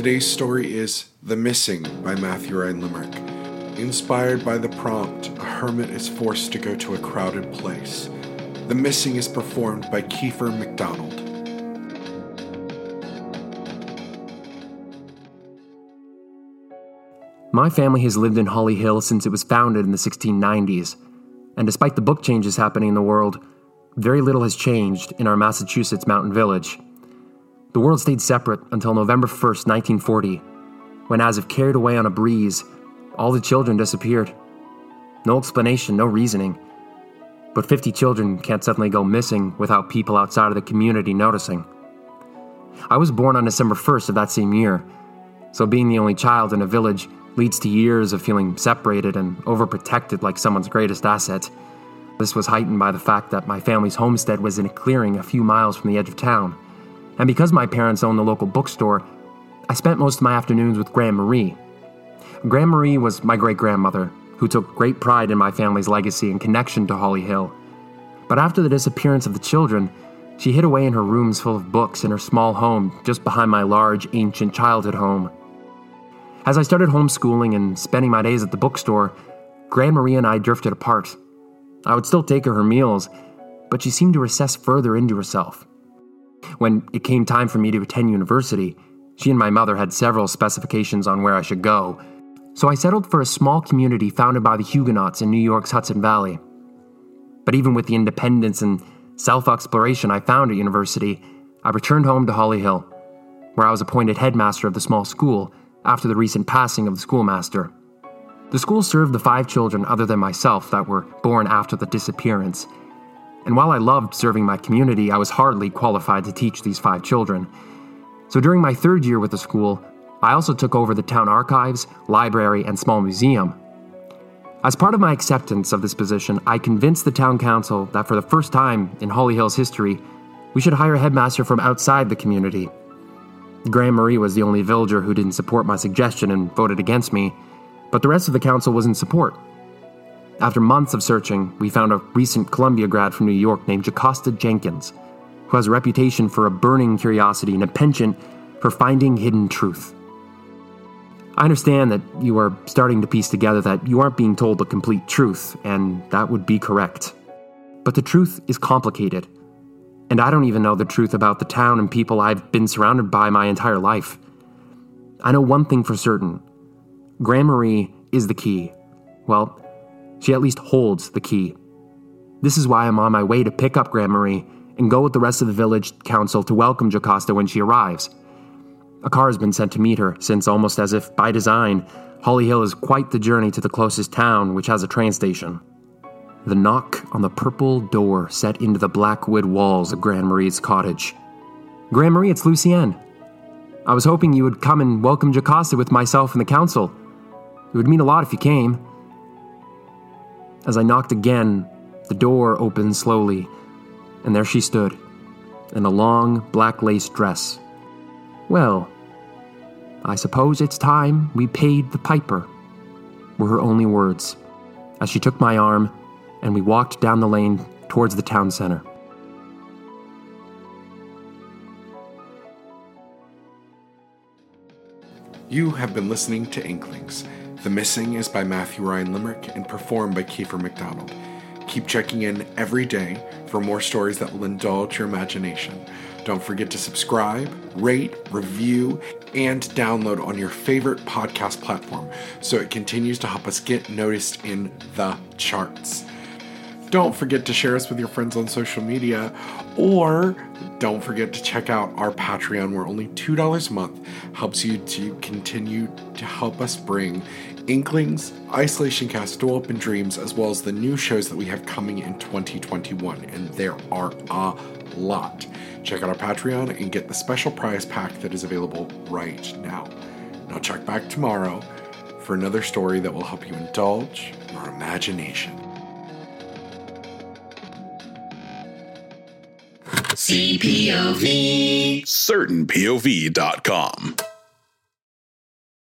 Today's story is The Missing by Matthew Ryan Limerick. Inspired by the prompt, a hermit is forced to go to a crowded place. The Missing is performed by Kiefer McDonald. My family has lived in Holly Hill since it was founded in the 1690s, and despite the book changes happening in the world, very little has changed in our Massachusetts mountain village. The world stayed separate until November 1st, 1940, when, as if carried away on a breeze, all the children disappeared. No explanation, no reasoning. But 50 children can't suddenly go missing without people outside of the community noticing. I was born on December 1st of that same year, so being the only child in a village leads to years of feeling separated and overprotected like someone's greatest asset. This was heightened by the fact that my family's homestead was in a clearing a few miles from the edge of town. And because my parents owned the local bookstore, I spent most of my afternoons with Grand Marie. Grand Marie was my great grandmother, who took great pride in my family's legacy and connection to Holly Hill. But after the disappearance of the children, she hid away in her rooms full of books in her small home just behind my large, ancient childhood home. As I started homeschooling and spending my days at the bookstore, Grand Marie and I drifted apart. I would still take her her meals, but she seemed to recess further into herself. When it came time for me to attend university, she and my mother had several specifications on where I should go, so I settled for a small community founded by the Huguenots in New York's Hudson Valley. But even with the independence and self exploration I found at university, I returned home to Holly Hill, where I was appointed headmaster of the small school after the recent passing of the schoolmaster. The school served the five children other than myself that were born after the disappearance. And while I loved serving my community, I was hardly qualified to teach these five children. So during my third year with the school, I also took over the town archives, library, and small museum. As part of my acceptance of this position, I convinced the town council that for the first time in Holly Hill's history, we should hire a headmaster from outside the community Grandma Marie was the only villager who didn't support my suggestion and voted against me, but the rest of the council was in support. After months of searching, we found a recent Columbia grad from New York named Jocasta Jenkins, who has a reputation for a burning curiosity and a penchant for finding hidden truth. I understand that you are starting to piece together that you aren't being told the complete truth, and that would be correct. But the truth is complicated and I don't even know the truth about the town and people I've been surrounded by my entire life. I know one thing for certain Grandma Marie is the key. Well, she at least holds the key. This is why I'm on my way to pick up Grand Marie and go with the rest of the village council to welcome Jocasta when she arrives. A car has been sent to meet her, since almost as if by design, Holly Hill is quite the journey to the closest town, which has a train station. The knock on the purple door set into the black wood walls of Grand Marie's cottage. Grand Marie, it's Lucienne. I was hoping you would come and welcome Jocasta with myself and the council. It would mean a lot if you came. As I knocked again, the door opened slowly, and there she stood, in a long black lace dress. Well, I suppose it's time we paid the piper, were her only words, as she took my arm and we walked down the lane towards the town center. You have been listening to Inklings. The Missing is by Matthew Ryan Limerick and performed by Kiefer McDonald. Keep checking in every day for more stories that will indulge your imagination. Don't forget to subscribe, rate, review, and download on your favorite podcast platform so it continues to help us get noticed in the charts. Don't forget to share us with your friends on social media, or don't forget to check out our Patreon, where only $2 a month helps you to continue to help us bring Inklings, Isolation Cast, Dual Open Dreams, as well as the new shows that we have coming in 2021. And there are a lot. Check out our Patreon and get the special prize pack that is available right now. Now, check back tomorrow for another story that will help you indulge your imagination. CPOV. CertainPOV.com.